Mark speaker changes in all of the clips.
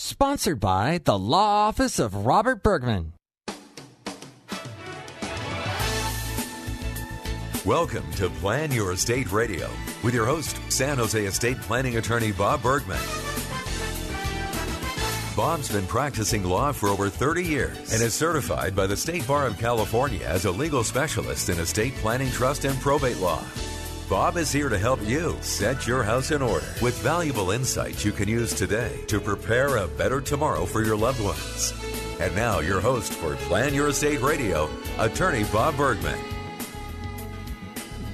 Speaker 1: Sponsored by the Law Office of Robert Bergman.
Speaker 2: Welcome to Plan Your Estate Radio with your host, San Jose estate planning attorney Bob Bergman. Bob's been practicing law for over 30 years and is certified by the State Bar of California as a legal specialist in estate planning, trust, and probate law. Bob is here to help you set your house in order with valuable insights you can use today to prepare a better tomorrow for your loved ones. And now, your host for Plan Your Estate Radio, attorney Bob Bergman.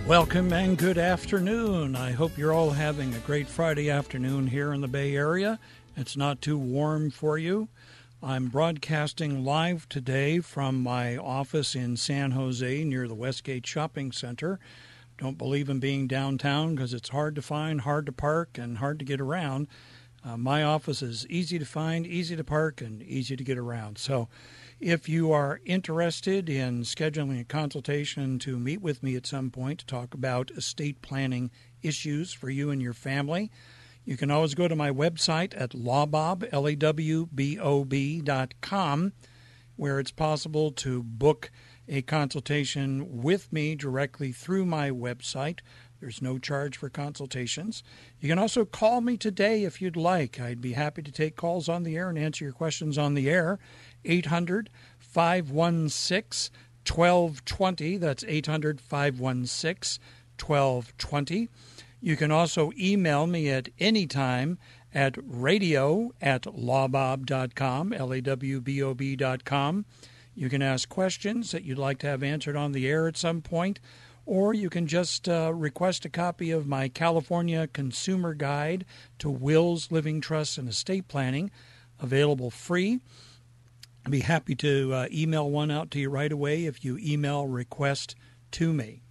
Speaker 3: Welcome and good afternoon. I hope you're all having a great Friday afternoon here in the Bay Area. It's not too warm for you. I'm broadcasting live today from my office in San Jose near the Westgate Shopping Center. Don't believe in being downtown because it's hard to find, hard to park, and hard to get around. Uh, my office is easy to find, easy to park, and easy to get around. So, if you are interested in scheduling a consultation to meet with me at some point to talk about estate planning issues for you and your family, you can always go to my website at lawbob, L-A-W-B-O-B dot com, where it's possible to book a consultation with me directly through my website. There's no charge for consultations. You can also call me today if you'd like. I'd be happy to take calls on the air and answer your questions on the air. 800 516 1220. That's 800 516 1220. You can also email me at any time at radio at lawbob.com, L A W B O B.com. You can ask questions that you'd like to have answered on the air at some point, or you can just uh, request a copy of my California Consumer Guide to Wills, Living Trusts, and Estate Planning, available free. I'd be happy to uh, email one out to you right away if you email request to me.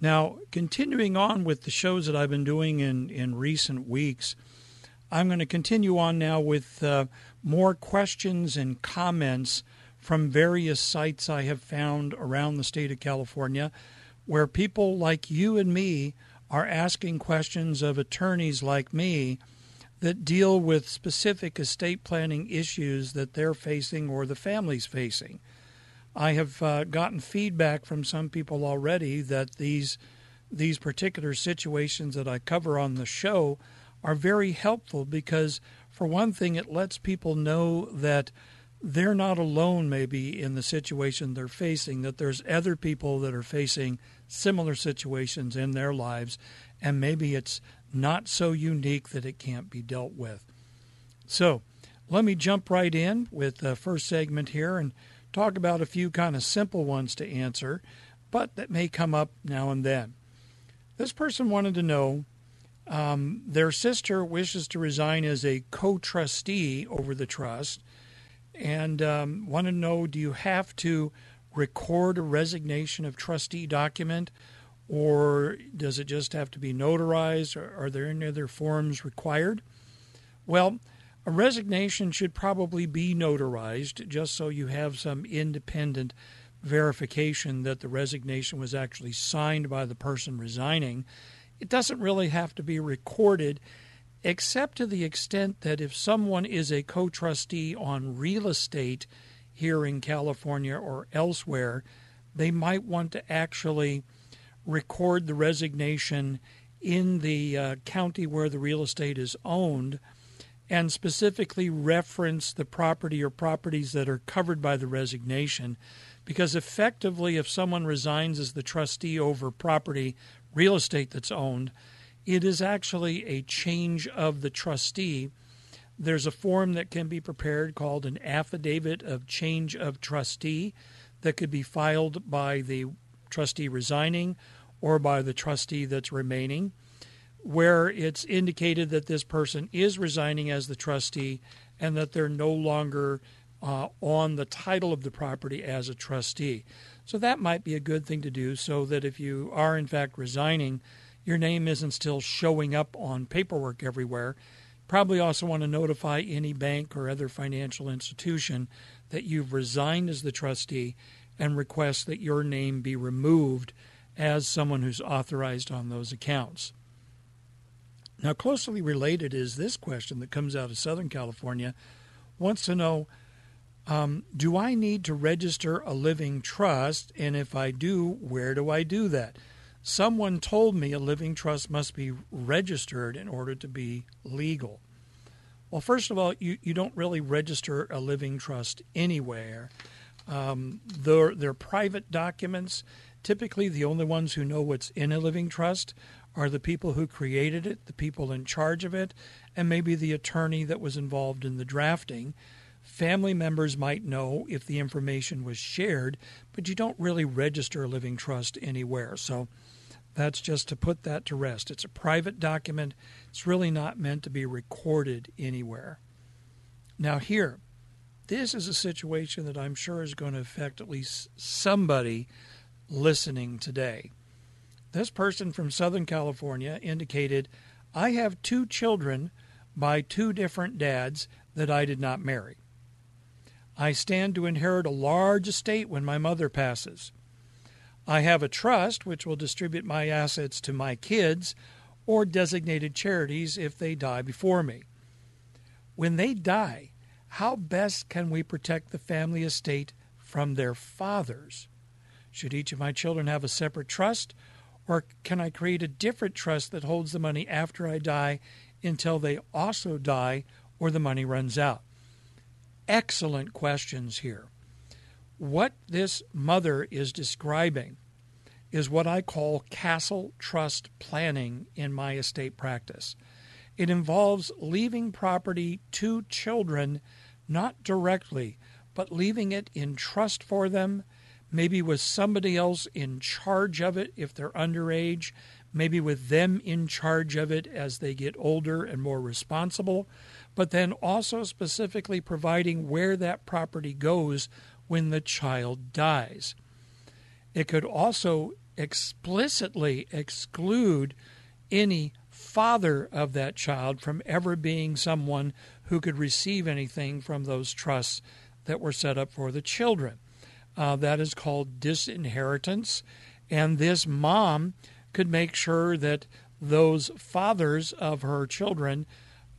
Speaker 3: Now, continuing on with the shows that I've been doing in, in recent weeks, I'm going to continue on now with uh, more questions and comments from various sites I have found around the state of California where people like you and me are asking questions of attorneys like me that deal with specific estate planning issues that they're facing or the family's facing. I have uh, gotten feedback from some people already that these these particular situations that I cover on the show are very helpful because for one thing it lets people know that they're not alone maybe in the situation they're facing that there's other people that are facing similar situations in their lives and maybe it's not so unique that it can't be dealt with. So let me jump right in with the first segment here and talk about a few kind of simple ones to answer but that may come up now and then. This person wanted to know um, their sister wishes to resign as a co-trustee over the trust and um, want to know do you have to record a resignation of trustee document? Or does it just have to be notarized? Or are there any other forms required? Well a resignation should probably be notarized just so you have some independent verification that the resignation was actually signed by the person resigning. It doesn't really have to be recorded except to the extent that if someone is a co trustee on real estate here in California or elsewhere, they might want to actually record the resignation in the uh, county where the real estate is owned and specifically reference the property or properties that are covered by the resignation. Because effectively, if someone resigns as the trustee over property, real estate that's owned, it is actually a change of the trustee. There's a form that can be prepared called an affidavit of change of trustee that could be filed by the trustee resigning or by the trustee that's remaining. where it's indicated that this person is resigning as the trustee and that they're no longer uh, on the title of the property as a trustee. So that might be a good thing to do so that if you are in fact resigning, your name isn't still showing up on paperwork everywhere. Probably also want to notify any bank or other financial institution that you've resigned as the trustee and request that your name be removed as someone who's authorized on those accounts. Now, closely related is this question that comes out of Southern California wants to know um, Do I need to register a living trust? And if I do, where do I do that? Someone told me a living trust must be registered in order to be legal. Well, first of all, you, you don't really register a living trust anywhere. Um, they're, they're private documents. Typically, the only ones who know what's in a living trust are the people who created it, the people in charge of it, and maybe the attorney that was involved in the drafting. Family members might know if the information was shared, but you don't really register a living trust anywhere. So that's just to put that to rest. It's a private document, it's really not meant to be recorded anywhere. Now, here, this is a situation that I'm sure is going to affect at least somebody listening today. This person from Southern California indicated, I have two children by two different dads that I did not marry. I stand to inherit a large estate when my mother passes. I have a trust which will distribute my assets to my kids or designated charities if they die before me. When they die, how best can we protect the family estate from their fathers? Should each of my children have a separate trust, or can I create a different trust that holds the money after I die until they also die or the money runs out? Excellent questions here. What this mother is describing is what I call castle trust planning in my estate practice. It involves leaving property to children, not directly, but leaving it in trust for them maybe with somebody else in charge of it if they're underage, maybe with them in charge of it as they get older and more responsible, but then also specifically providing where that property goes when the child dies. It could also explicitly exclude any father of that child from ever being someone who could receive anything from those trusts that were set up for the children. Uh, that is called disinheritance. And this mom could make sure that those fathers of her children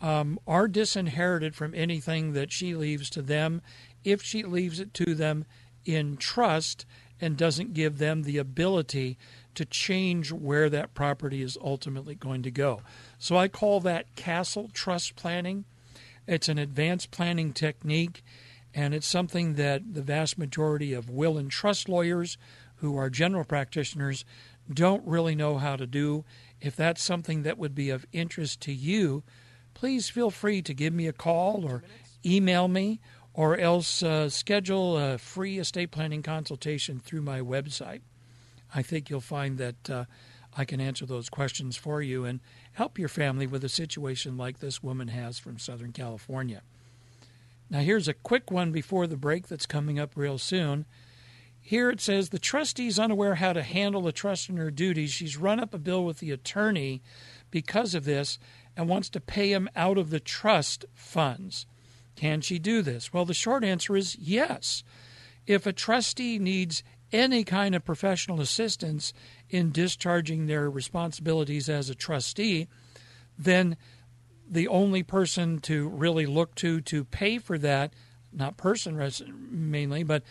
Speaker 3: um, are disinherited from anything that she leaves to them if she leaves it to them in trust and doesn't give them the ability to change where that property is ultimately going to go. So I call that castle trust planning. It's an advanced planning technique and it's something that the vast majority of will and trust lawyers who are general practitioners don't really know how to do. If that's something that would be of interest to you, please feel free to give me a call or email me or else uh, schedule a free estate planning consultation through my website. I think you'll find that uh, I can answer those questions for you and help your family with a situation like this woman has from Southern California. Now, here's a quick one before the break that's coming up real soon. Here it says the trustee is unaware how to handle the trust and her duties. She's run up a bill with the attorney because of this and wants to pay him out of the trust funds. Can she do this? Well, the short answer is yes. If a trustee needs any kind of professional assistance in discharging their responsibilities as a trustee, then the only person to really look to to pay for that, not person mainly, but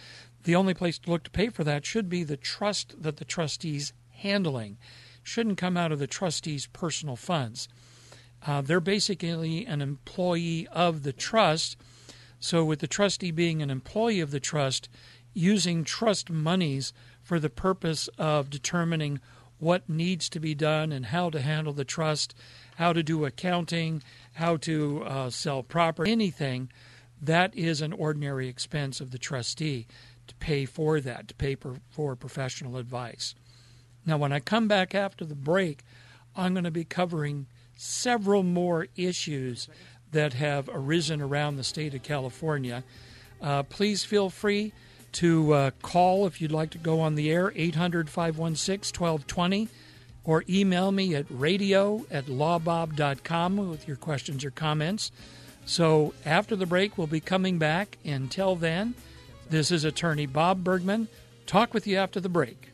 Speaker 3: the only place to look to pay for that should be the trust that the trustee's handling. Shouldn't come out of the trustee's personal funds. Uh, they're basically an employee of the trust. So, with the trustee being an employee of the trust, using trust monies for the purpose of determining what needs to be done and how to handle the trust how to do accounting, how to uh, sell property, anything, that is an ordinary expense of the trustee to pay for that, to pay per, for professional advice. Now, when I come back after the break, I'm going to be covering several more issues that have arisen around the state of California. Uh, please feel free to uh, call if you'd like to go on the air, 800 516 1220, or email me at radio at lawbob.com with your questions or comments. So after the break, we'll be coming back. Until then, this is attorney Bob Bergman. Talk with you after the break.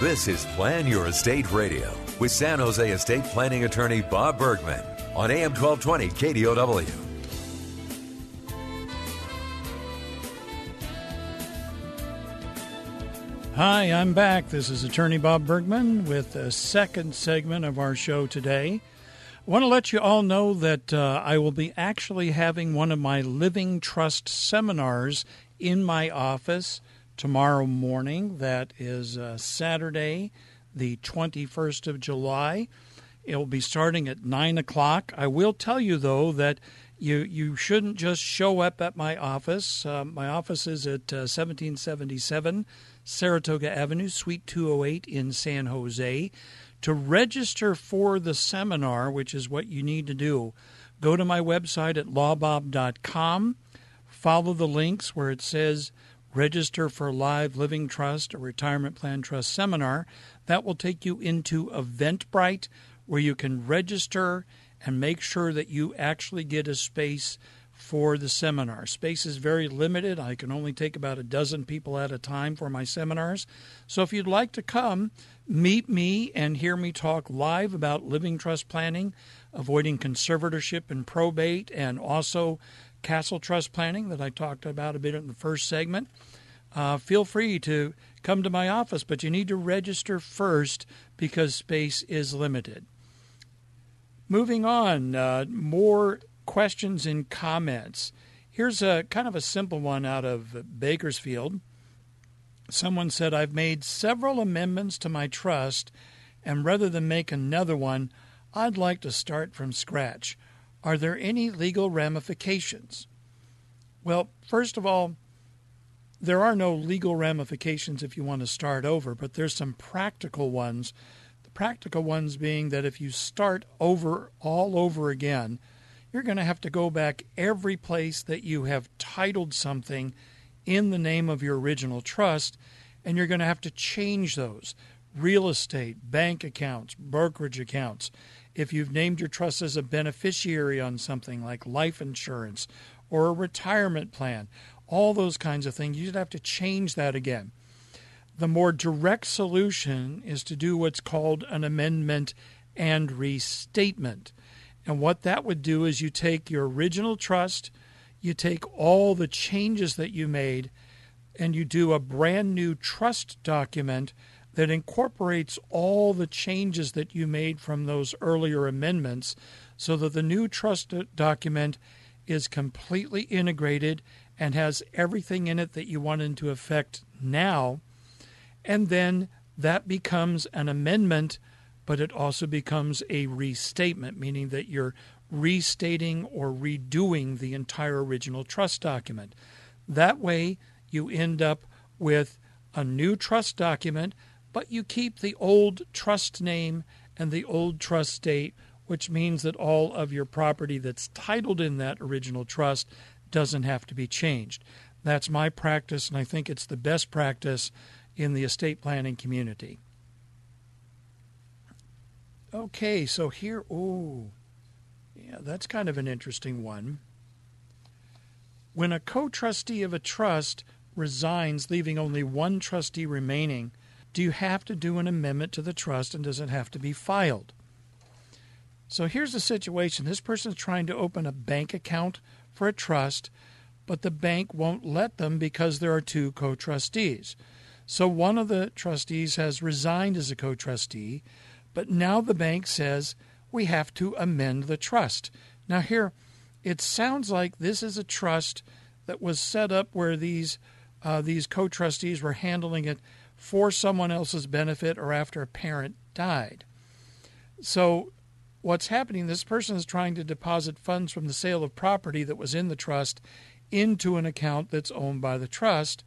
Speaker 2: This is Plan Your Estate Radio with San Jose estate planning attorney Bob Bergman on AM 1220 KDOW.
Speaker 3: Hi, I'm back. This is attorney Bob Bergman with the second segment of our show today. I want to let you all know that uh, I will be actually having one of my Living Trust seminars in my office tomorrow morning. That is uh, Saturday, the 21st of July. It will be starting at 9 o'clock. I will tell you, though, that you, you shouldn't just show up at my office. Uh, my office is at uh, 1777 Saratoga Avenue, Suite 208 in San Jose. To register for the seminar, which is what you need to do, go to my website at lawbob.com, follow the links where it says register for live living trust or retirement plan trust seminar. That will take you into Eventbrite where you can register and make sure that you actually get a space for the seminar. Space is very limited. I can only take about a dozen people at a time for my seminars. So if you'd like to come, meet me and hear me talk live about living trust planning, avoiding conservatorship and probate, and also castle trust planning that I talked about a bit in the first segment. Uh, feel free to come to my office, but you need to register first because space is limited. Moving on, uh, more questions and comments. Here's a kind of a simple one out of Bakersfield. Someone said, I've made several amendments to my trust, and rather than make another one, I'd like to start from scratch. Are there any legal ramifications? Well, first of all, there are no legal ramifications if you want to start over, but there's some practical ones. The practical ones being that if you start over all over again, you're going to have to go back every place that you have titled something in the name of your original trust, and you're going to have to change those real estate, bank accounts, brokerage accounts. If you've named your trust as a beneficiary on something like life insurance or a retirement plan, all those kinds of things, you'd have to change that again. The more direct solution is to do what's called an amendment and restatement. And what that would do is you take your original trust, you take all the changes that you made, and you do a brand new trust document that incorporates all the changes that you made from those earlier amendments so that the new trust document is completely integrated and has everything in it that you want into effect now. And then that becomes an amendment but it also becomes a restatement, meaning that you're restating or redoing the entire original trust document. That way, you end up with a new trust document, but you keep the old trust name and the old trust date, which means that all of your property that's titled in that original trust doesn't have to be changed. That's my practice, and I think it's the best practice in the estate planning community. Okay, so here, oh, yeah, that's kind of an interesting one. When a co trustee of a trust resigns, leaving only one trustee remaining, do you have to do an amendment to the trust and does it have to be filed? So here's the situation this person is trying to open a bank account for a trust, but the bank won't let them because there are two co trustees. So one of the trustees has resigned as a co trustee but now the bank says we have to amend the trust. Now, here, it sounds like this is a trust that was set up where these uh, these co-trustees were handling it for someone else's benefit or after a parent died. So what's happening, this person is trying to deposit funds from the sale of property that was in the trust into an account that's owned by the trust.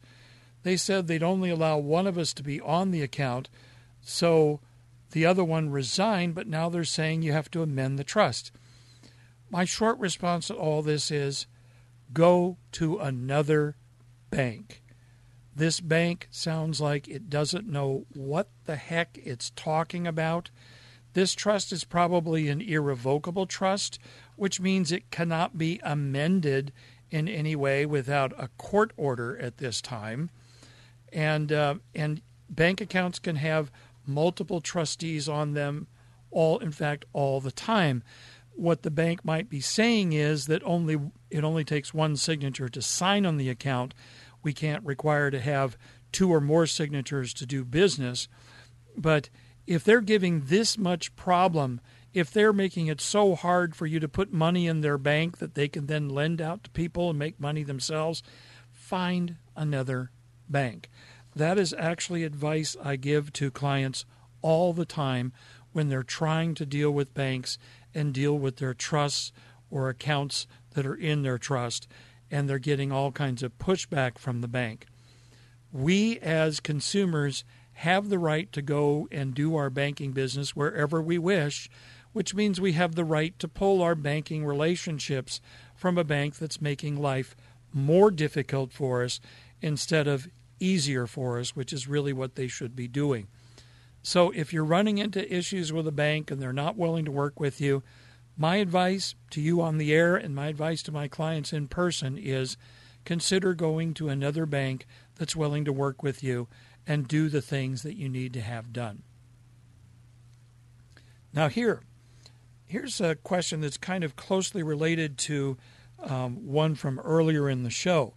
Speaker 3: They said they'd only allow one of us to be on the account, so the other one resigned, but now they're saying you have to amend the trust. My short response to all this is go to another bank. This bank sounds like it doesn't know what the heck it's talking about. This trust is probably an irrevocable trust, which means it cannot be amended in any way without a court order at this time. And uh, and bank accounts can have multiple trustees on them all in fact all the time what the bank might be saying is that only it only takes one signature to sign on the account. We can't require to have two or more signatures to do business. But if they're giving this much problem, if they're making it so hard for you to put money in their bank that they can then lend out to people and make money themselves, find another bank. That is actually advice I give to clients all the time when they're trying to deal with banks and deal with their trusts or accounts that are in their trust, and they're getting all kinds of pushback from the bank. We, as consumers, have the right to go and do our banking business wherever we wish, which means we have the right to pull our banking relationships from a bank that's making life more difficult for us instead of easier for us, which is really what they should be doing. So if you're running into issues with a bank and they're not willing to work with you, my advice to you on the air and my advice to my clients in person is consider going to another bank that's willing to work with you and do the things that you need to have done. Now here, here's a question that's kind of closely related to um, one from earlier in the show.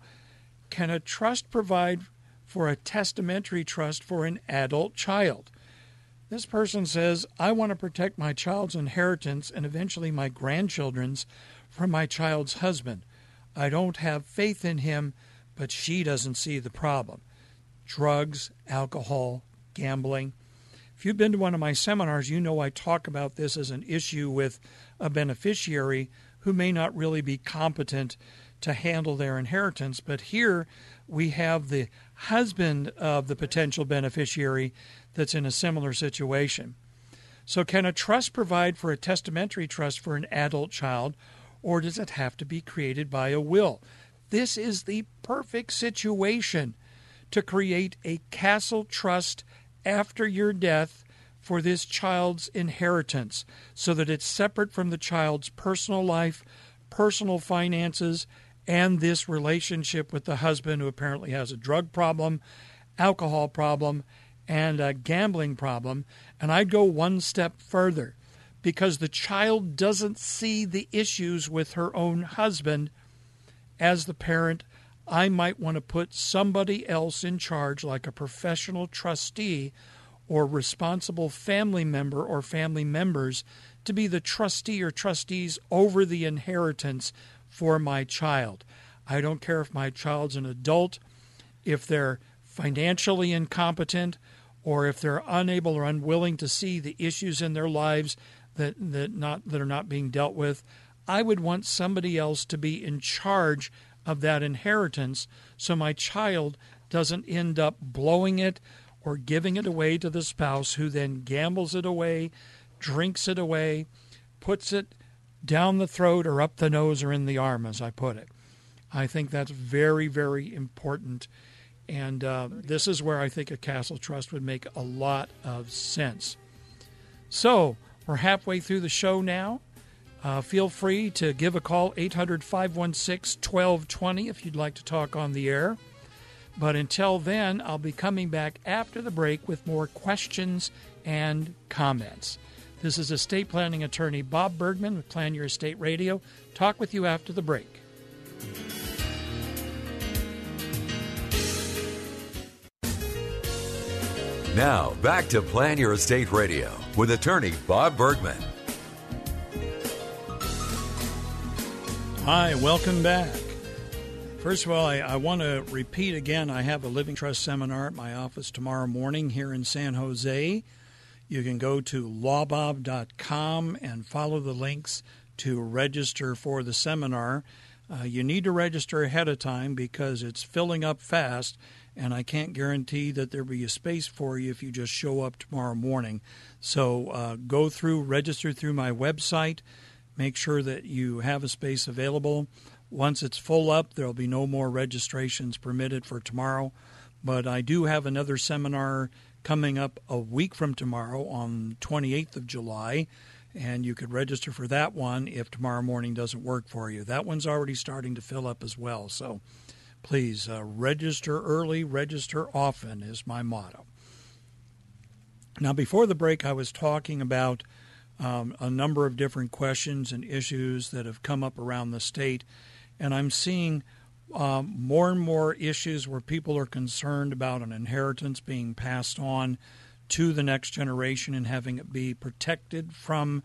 Speaker 3: Can a trust provide for a testamentary trust for an adult child? This person says, I want to protect my child's inheritance and eventually my grandchildren's from my child's husband. I don't have faith in him, but she doesn't see the problem. Drugs, alcohol, gambling. If you've been to one of my seminars, you know I talk about this as an issue with a beneficiary who may not really be competent to handle their inheritance. But here we have the husband of the potential beneficiary that's in a similar situation. So, can a trust provide for a testamentary trust for an adult child, or does it have to be created by a will? This is the perfect situation to create a castle trust after your death for this child's inheritance so that it's separate from the child's personal life, personal finances, and this relationship with the husband who apparently has a drug problem, alcohol problem, and a gambling problem. And I'd go one step further because the child doesn't see the issues with her own husband. As the parent, I might want to put somebody else in charge, like a professional trustee or responsible family member or family members, to be the trustee or trustees over the inheritance for my child. I don't care if my child's an adult, if they're financially incompetent, or if they're unable or unwilling to see the issues in their lives that, that not that are not being dealt with, I would want somebody else to be in charge of that inheritance so my child doesn't end up blowing it or giving it away to the spouse who then gambles it away, drinks it away, puts it down the throat or up the nose or in the arm, as I put it. I think that's very, very important and uh, this is where I think a castle trust would make a lot of sense. So we're halfway through the show now. Uh, feel free to give a call 800 516 1220 if you'd like to talk on the air. But until then, I'll be coming back after the break with more questions and comments. This is estate planning attorney Bob Bergman with Plan Your Estate Radio. Talk with you after the break.
Speaker 2: Now, back to Plan Your Estate Radio with attorney Bob Bergman.
Speaker 3: Hi, welcome back. First of all, I, I, want to repeat again I have a Living Trust seminar at my office tomorrow morning here in San Jose. You can go to lawbob.com and follow the links to register for the seminar. Uh, you need to register ahead of time because it's filling up fast, and I can't guarantee that there'll be a space for you if you just show up tomorrow morning. So uh, go through, register through my website, make sure that you have a space available. Once it's full up, there'll be no more registrations permitted for tomorrow. But I do have another seminar coming up a week from tomorrow on 28th of July and you could register for that one if tomorrow morning doesn't work for you. That one's already starting to fill up as well. So please uh, register early, register often is my motto. Now, before the break, I was talking about um, a number of different questions and issues that have come up around the state, and I'm seeing um, more and more issues where people are concerned about an inheritance being passed on to the next generation and having it be protected from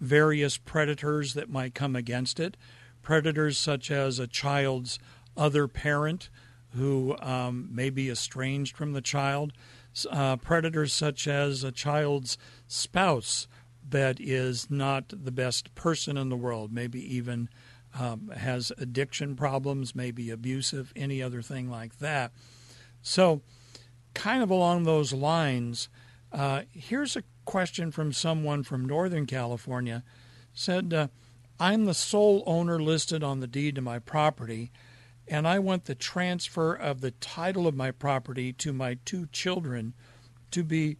Speaker 3: various predators that might come against it. Predators such as a child's other parent who um, may be estranged from the child, uh, predators such as a child's spouse that is not the best person in the world, maybe even um, has addiction problems, maybe abusive, any other thing like that. So, kind of along those lines, uh, here's a question from someone from Northern California. Said, uh, I'm the sole owner listed on the deed to my property, and I want the transfer of the title of my property to my two children to be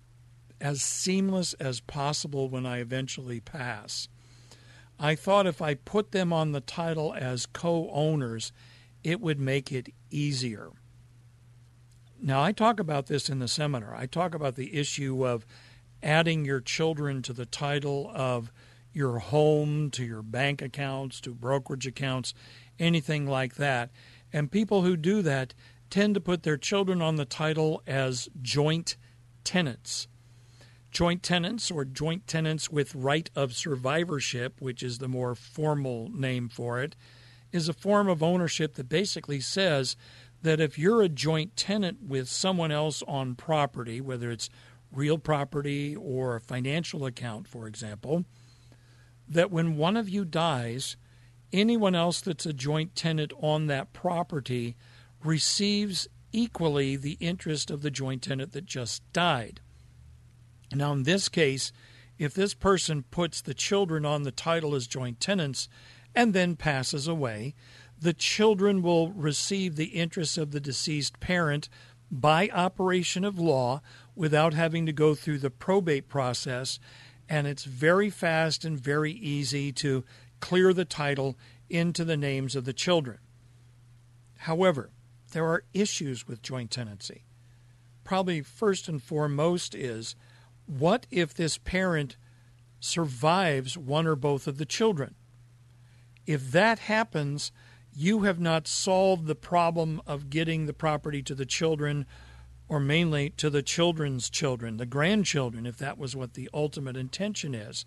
Speaker 3: as seamless as possible when I eventually pass. I thought if I put them on the title as co owners, it would make it easier. Now, I talk about this in the seminar. I talk about the issue of adding your children to the title of your home, to your bank accounts, to brokerage accounts, anything like that. And people who do that tend to put their children on the title as joint tenants. Joint tenants or joint tenants with right of survivorship, which is the more formal name for it, is a form of ownership that basically says that if you're a joint tenant with someone else on property, whether it's real property or a financial account, for example, that when one of you dies, anyone else that's a joint tenant on that property receives equally the interest of the joint tenant that just died. Now, in this case, if this person puts the children on the title as joint tenants and then passes away, the children will receive the interest of the deceased parent by operation of law without having to go through the probate process. And it's very fast and very easy to clear the title into the names of the children. However, there are issues with joint tenancy. Probably first and foremost is what if this parent survives one or both of the children? If that happens, you have not solved the problem of getting the property to the children or mainly to the children's children, the grandchildren, if that was what the ultimate intention is.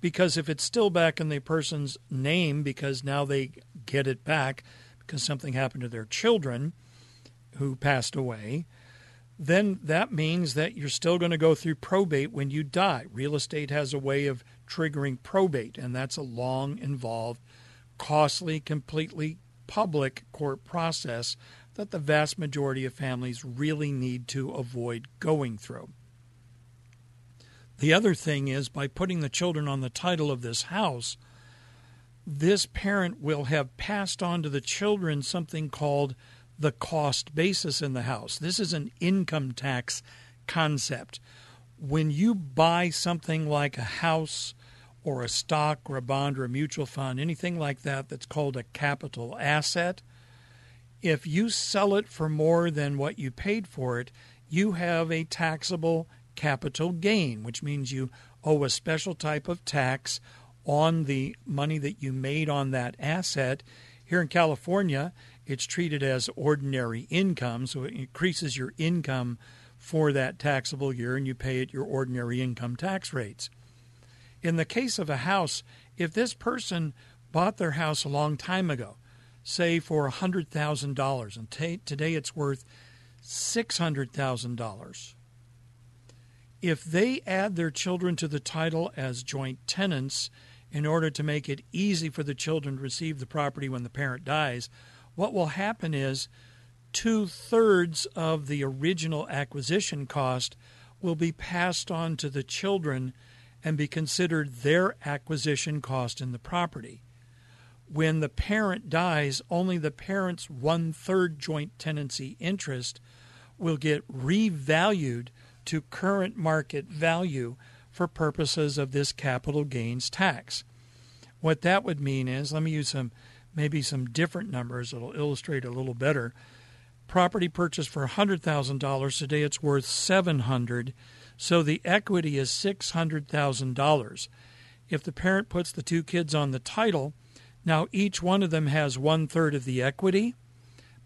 Speaker 3: Because if it's still back in the person's name, because now they get it back because something happened to their children who passed away, then that means that you're still going to go through probate when you die. Real estate has a way of triggering probate, and that's a long, involved, costly, completely public court process that the vast majority of families really need to avoid going through. The other thing is by putting the children on the title of this house, this parent will have passed on to the children something called the cost basis in the house. This is an income tax concept. When you buy something like a house or a stock or a bond or a mutual fund, anything like that that's called a capital asset, if you sell it for more than what you paid for it, you have a taxable capital gain, which means you owe a special type of tax on the money that you made on that asset. Here in California, it's treated as ordinary income, so it increases your income for that taxable year and you pay at your ordinary income tax rates. In the case of a house, if this person bought their house a long time ago, say for $100,000, and t- today it's worth $600,000, If they add their children to the title as joint tenants in order to make it easy for the children to receive the property when the parent dies, what will happen is two thirds of the original acquisition cost will be passed on to the children and be considered their acquisition cost in the property. When the parent dies, only the parent's one third joint tenancy interest will get revalued to current market value for purposes of this capital gains tax. What that would mean is, let me use some maybe some different numbers that'll illustrate a little better. Property purchased for $100,000 today it's worth 700, so the equity is $600,000. If the parent puts the two kids on the title, now each one of them has one third of the equity,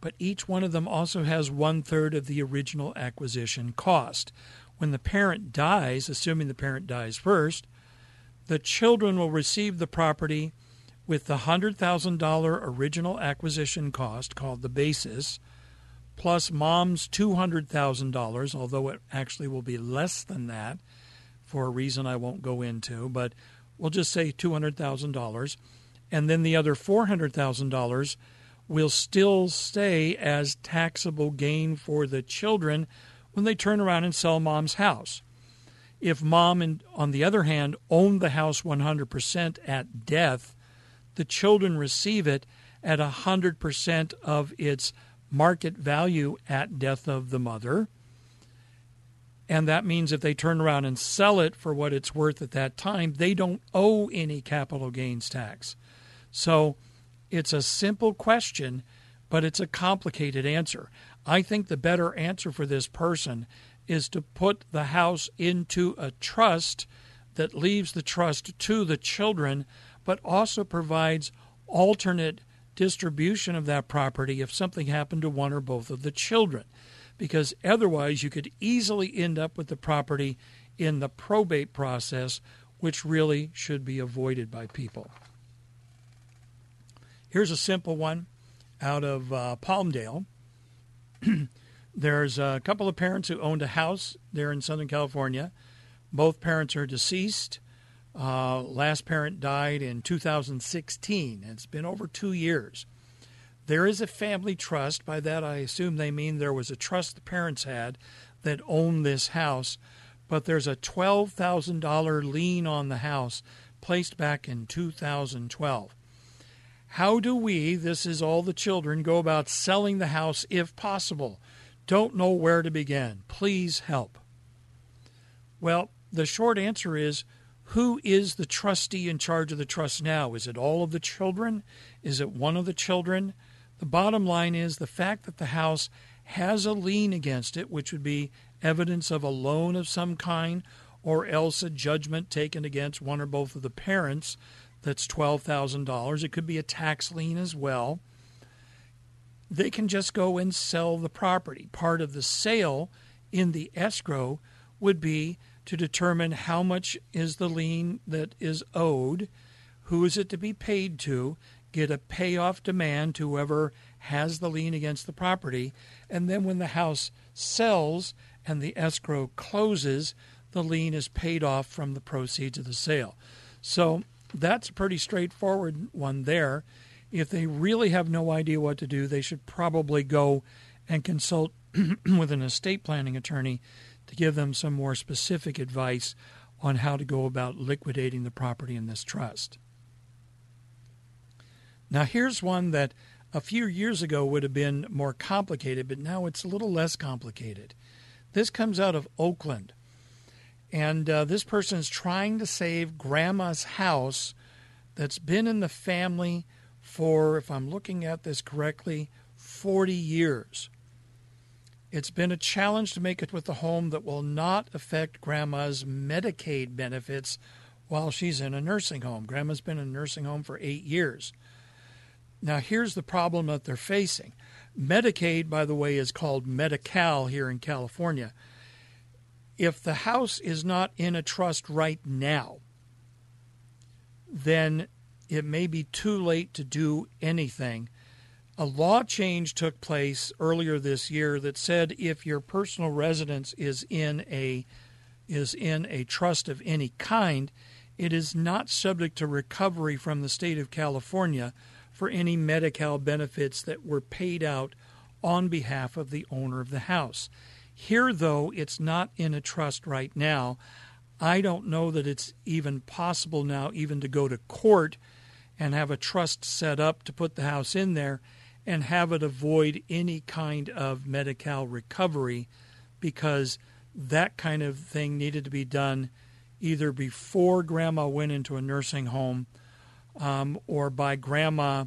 Speaker 3: but each one of them also has one third of the original acquisition cost. When the parent dies, assuming the parent dies first, the children will receive the property with the $100,000 original acquisition cost called the basis, plus mom's $200,000, although it actually will be less than that for a reason I won't go into, but we'll just say $200,000. And then the other $400,000 will still stay as taxable gain for the children when they turn around and sell mom's house. If mom, on the other hand, owned the house 100% at death, the children receive it at 100% of its market value at death of the mother. And that means if they turn around and sell it for what it's worth at that time, they don't owe any capital gains tax. So it's a simple question, but it's a complicated answer. I think the better answer for this person is to put the house into a trust that leaves the trust to the children, but also provides alternate distribution of that property if something happened to one or both of the children. Because otherwise, you could easily end up with the property in the probate process, which really should be avoided by people. Here's a simple one out of uh, Palmdale. There's a couple of parents who owned a house there in Southern California. Both parents are deceased. Uh, last parent died in 2016. It's been over two years. There is a family trust. By that, I assume they mean there was a trust the parents had that owned this house, but there's a $12,000 lien on the house placed back in 2012. How do we, this is all the children, go about selling the house if possible? Don't know where to begin. Please help. Well, the short answer is who is the trustee in charge of the trust now? Is it all of the children? Is it one of the children? The bottom line is the fact that the house has a lien against it, which would be evidence of a loan of some kind, or else a judgment taken against one or both of the parents that's $12,000. It could be a tax lien as well. They can just go and sell the property. Part of the sale in the escrow would be to determine how much is the lien that is owed, who is it to be paid to, get a payoff demand to whoever has the lien against the property, and then when the house sells and the escrow closes, the lien is paid off from the proceeds of the sale. So that's a pretty straightforward one there. If they really have no idea what to do, they should probably go and consult with an estate planning attorney to give them some more specific advice on how to go about liquidating the property in this trust. Now, here's one that a few years ago would have been more complicated, but now it's a little less complicated. This comes out of Oakland. And uh, this person is trying to save grandma's house that's been in the family for, if I'm looking at this correctly, 40 years. It's been a challenge to make it with a home that will not affect Grandma's Medicaid benefits while she's in a nursing home. Grandma's been in a nursing home for eight years. Now, here's the problem that they're facing Medicaid, by the way, is called Medi Cal here in California. If the house is not in a trust right now, then it may be too late to do anything a law change took place earlier this year that said if your personal residence is in a is in a trust of any kind, it is not subject to recovery from the state of California for any Medi-Cal benefits that were paid out on behalf of the owner of the house. Here, though, it's not in a trust right now. I don't know that it's even possible now, even to go to court and have a trust set up to put the house in there and have it avoid any kind of Medi-Cal recovery because that kind of thing needed to be done either before grandma went into a nursing home um, or by grandma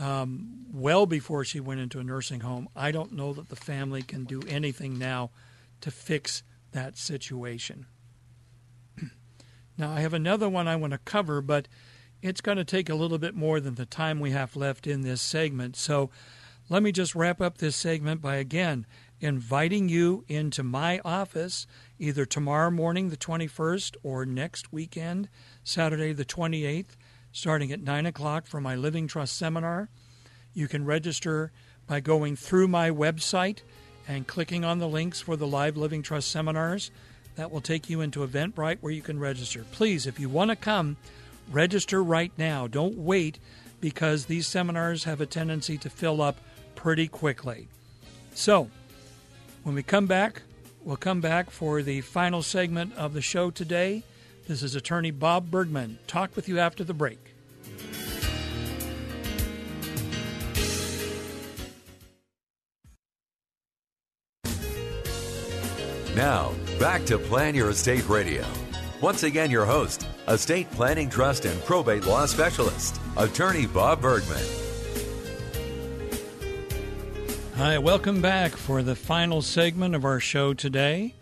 Speaker 3: um, well before she went into a nursing home. I don't know that the family can do anything now to fix that situation. now, I have another one I want to cover, but it's going to take a little bit more than the time we have left in this segment. So let me just wrap up this segment by again inviting you into my office either tomorrow morning, the 21st, or next weekend, Saturday, the 28th, starting at 9 o'clock for my Living Trust seminar. You can register by going through my website and clicking on the links for the live Living Trust seminars. That will take you into Eventbrite where you can register. Please, if you want to come, register right now. Don't wait because these seminars have a tendency to fill up pretty quickly. So, when we come back, we'll come back for the final segment of the show today. This is attorney Bob Bergman. Talk with you after the break.
Speaker 2: Now, back to Plan Your Estate Radio. Once again, your host, estate planning, trust, and probate law specialist, attorney Bob Bergman.
Speaker 3: Hi, welcome back for the final segment of our show today.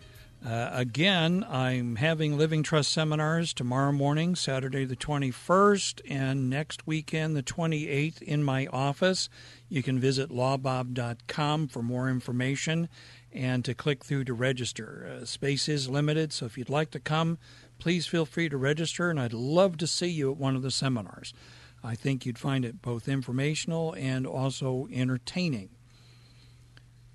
Speaker 3: Uh, again, I'm having Living Trust seminars tomorrow morning, Saturday the 21st, and next weekend, the 28th, in my office. You can visit lawbob.com for more information and to click through to register. Uh, space is limited, so if you'd like to come, please feel free to register, and I'd love to see you at one of the seminars. I think you'd find it both informational and also entertaining.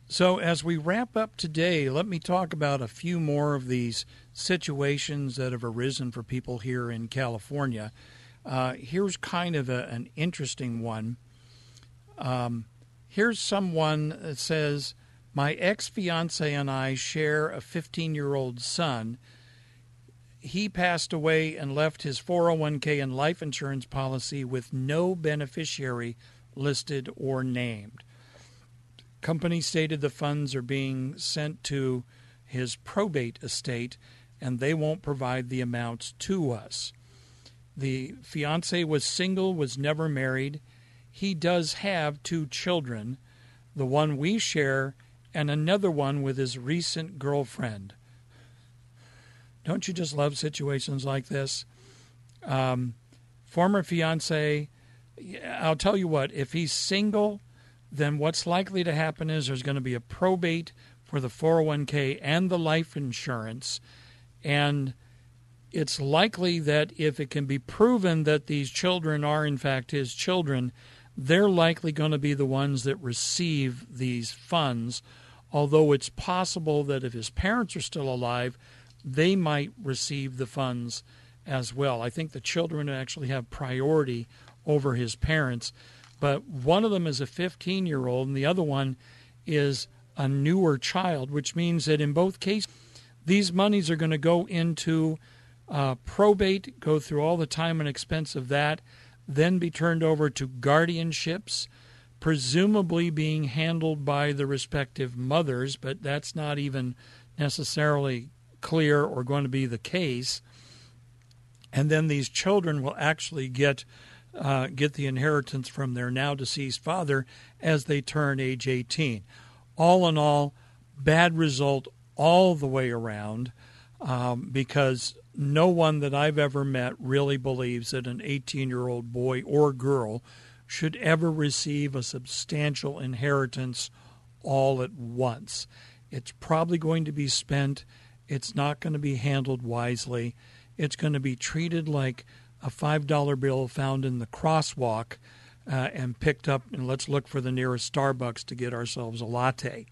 Speaker 3: So, as we wrap up today, let me talk about a few more of these situations that have arisen for people here in California. Uh, here's kind of a, an interesting one. Um, here's someone that says, My ex fiance and I share a 15 year old son. He passed away and left his 401k and life insurance policy with no beneficiary listed or named company stated the funds are being sent to his probate estate and they won't provide the amounts to us. The fiance was single, was never married. He does have two children, the one we share and another one with his recent girlfriend. Don't you just love situations like this? Um, former fiance, I'll tell you what, if he's single then what's likely to happen is there's going to be a probate for the 401k and the life insurance. And it's likely that if it can be proven that these children are, in fact, his children, they're likely going to be the ones that receive these funds. Although it's possible that if his parents are still alive, they might receive the funds as well. I think the children actually have priority over his parents but one of them is a 15 year old and the other one is a newer child, which means that in both cases, these monies are going to go into uh, probate, go through all the time and expense of that, then be turned over to guardianships, presumably being handled by the respective mothers, but that's not even necessarily clear or going to be the case. And then these children will actually get uh, get the inheritance from their now deceased father as they turn age 18. All in all, bad result all the way around um, because no one that I've ever met really believes that an 18 year old boy or girl should ever receive a substantial inheritance all at once. It's probably going to be spent, it's not going to be handled wisely, it's going to be treated like a $5 bill found in the crosswalk uh, and picked up, and let's look for the nearest Starbucks to get ourselves a latte.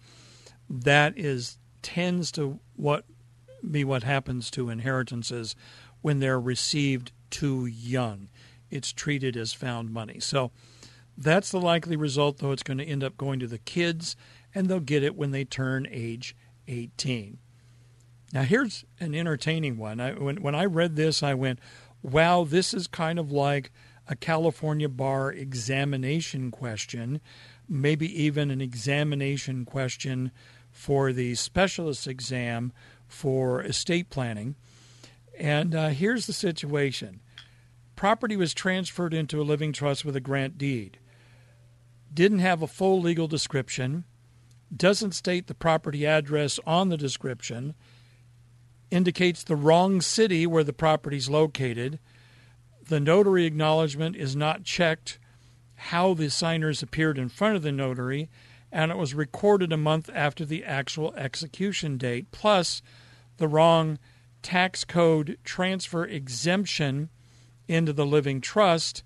Speaker 3: That is tends to what be what happens to inheritances when they're received too young. It's treated as found money. So that's the likely result, though. It's going to end up going to the kids, and they'll get it when they turn age 18. Now, here's an entertaining one. I, when, when I read this, I went, wow, this is kind of like a California bar examination question, maybe even an examination question for the specialist exam for estate planning. And uh, here's the situation. Property was transferred into a living trust with a grant deed, didn't have a full legal description, doesn't state the property address on the description, indicates the wrong city where the property is located. The notary acknowledgement is not checked how the signers appeared in front of the notary, and it was recorded a month after the actual execution date. Plus, the wrong tax code transfer exemption into the living trust.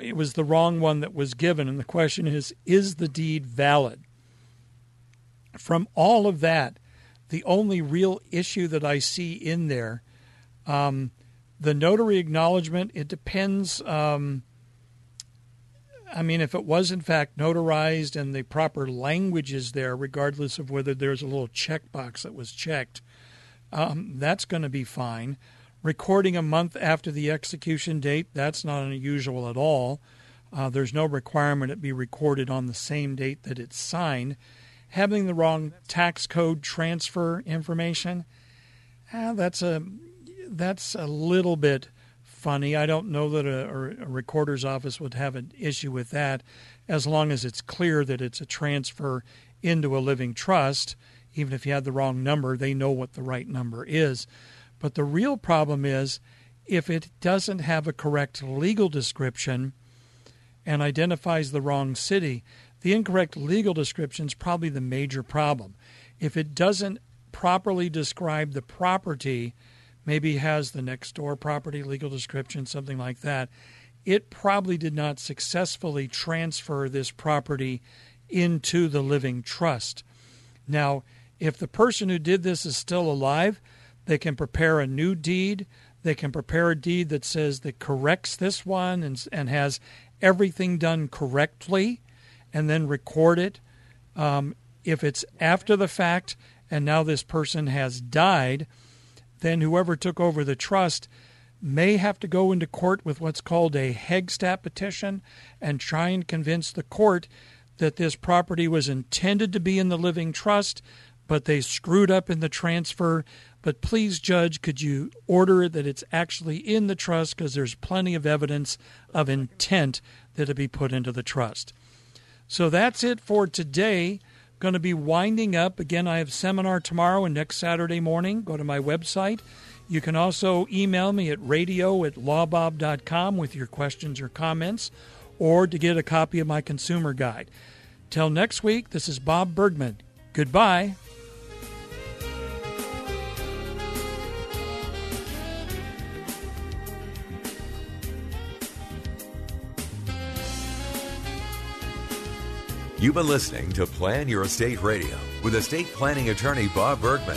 Speaker 3: It was the wrong one that was given. And the question is is the deed valid? From all of that, the only real issue that I see in there, um, the notary acknowledgement, it depends. Um, I mean, if it was in fact notarized and the proper language is there, regardless of whether there's a little checkbox that was checked, um, that's going to be fine. Recording a month after the execution date, that's not unusual at all. Uh, there's no requirement it be recorded on the same date that it's signed. Having the wrong tax code transfer information, uh, that's a that's a little bit funny. I don't know that a, a, recorder's office would have an issue with that, as long as it's clear that it's a transfer into a living trust even if you had the wrong number, they know what the right number is. But the real problem is if it doesn't have a correct legal description and identifies the wrong city, the incorrect legal description is probably the major problem. If it doesn't properly describe the property, maybe has the next door property legal description, something like that, it probably did not successfully transfer this property into the living trust. Now, if the person who did this is still alive, they can prepare a new deed. They can prepare a deed that says that corrects this one and, and has everything done correctly and then record it. Um, if it's after the fact and now this person has died, then whoever took over the trust may have to go into court with what's called a Heggstad petition and try and convince the court that this property was intended to be in the living trust, but they screwed up in the transfer. But please, Judge, could you order that it's actually in the trust because there's plenty of evidence of intent that it be put into the trust. So that's it for today. Going to be winding up. Again, I have seminar tomorrow and next Saturday morning. Go to my website. You can also email me at radio at lawbob.com with your questions or comments or to get a copy of my consumer guide. Till next week, this is Bob Bergman. Goodbye.
Speaker 2: You've been listening to Plan Your Estate Radio with estate planning attorney Bob Bergman.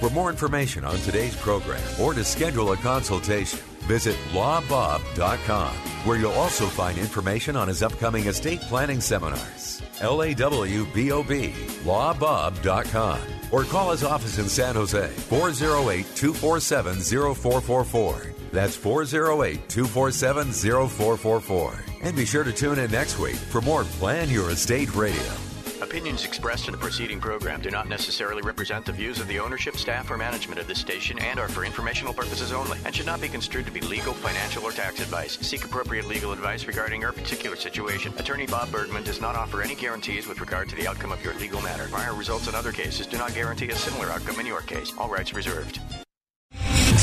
Speaker 2: For more information on today's program or to schedule a consultation, visit lawbob.com, where you'll also find information on his upcoming estate planning seminars. L A W B O B, lawbob.com. Or call his office in San Jose, 408 247 0444. That's 408 247 0444. And be sure to tune in next week for more Plan Your Estate Radio.
Speaker 4: Opinions expressed in the preceding program do not necessarily represent the views of the ownership, staff, or management of this station and are for informational purposes only and should not be construed to be legal, financial, or tax advice. Seek appropriate legal advice regarding your particular situation. Attorney Bob Bergman does not offer any guarantees with regard to the outcome of your legal matter. Prior results in other cases do not guarantee a similar outcome in your case. All rights reserved.